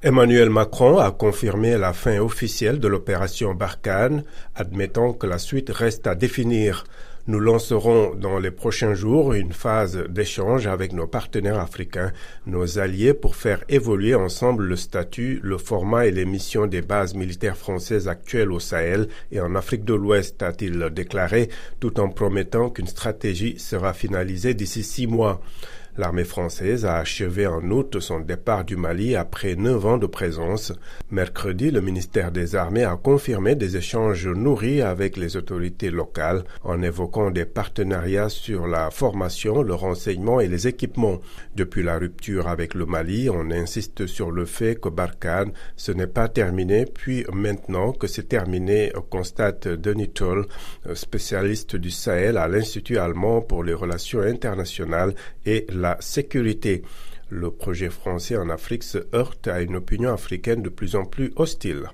Emmanuel Macron a confirmé la fin officielle de l'opération Barkhane, admettant que la suite reste à définir. Nous lancerons dans les prochains jours une phase d'échange avec nos partenaires africains, nos alliés, pour faire évoluer ensemble le statut, le format et les missions des bases militaires françaises actuelles au Sahel et en Afrique de l'Ouest, a-t-il déclaré, tout en promettant qu'une stratégie sera finalisée d'ici six mois. L'armée française a achevé en août son départ du Mali après neuf ans de présence. Mercredi, le ministère des Armées a confirmé des échanges nourris avec les autorités locales en évoquant des partenariats sur la formation, le renseignement et les équipements. Depuis la rupture avec le Mali, on insiste sur le fait que Barkhane, ce n'est pas terminé, puis maintenant que c'est terminé, constate Denis Toll, spécialiste du Sahel à l'Institut allemand pour les relations internationales et la sécurité. Le projet français en Afrique se heurte à une opinion africaine de plus en plus hostile.